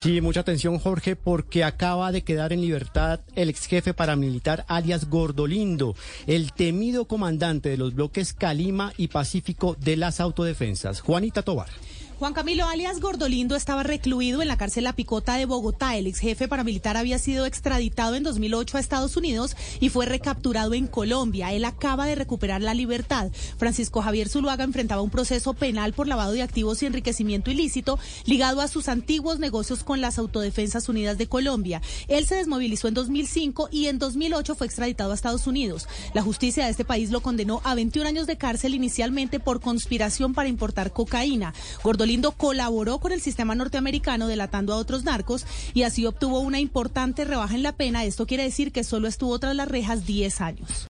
Sí, mucha atención Jorge, porque acaba de quedar en libertad el ex jefe paramilitar alias Gordolindo, el temido comandante de los bloques Calima y Pacífico de las autodefensas. Juanita Tobar. Juan Camilo alias Gordolindo estaba recluido en la cárcel La Picota de Bogotá. El ex jefe paramilitar había sido extraditado en 2008 a Estados Unidos y fue recapturado en Colombia. Él acaba de recuperar la libertad. Francisco Javier Zuluaga enfrentaba un proceso penal por lavado de activos y enriquecimiento ilícito ligado a sus antiguos negocios con las Autodefensas Unidas de Colombia. Él se desmovilizó en 2005 y en 2008 fue extraditado a Estados Unidos. La justicia de este país lo condenó a 21 años de cárcel inicialmente por conspiración para importar cocaína. Lindo colaboró con el sistema norteamericano delatando a otros narcos y así obtuvo una importante rebaja en la pena. Esto quiere decir que solo estuvo tras las rejas 10 años.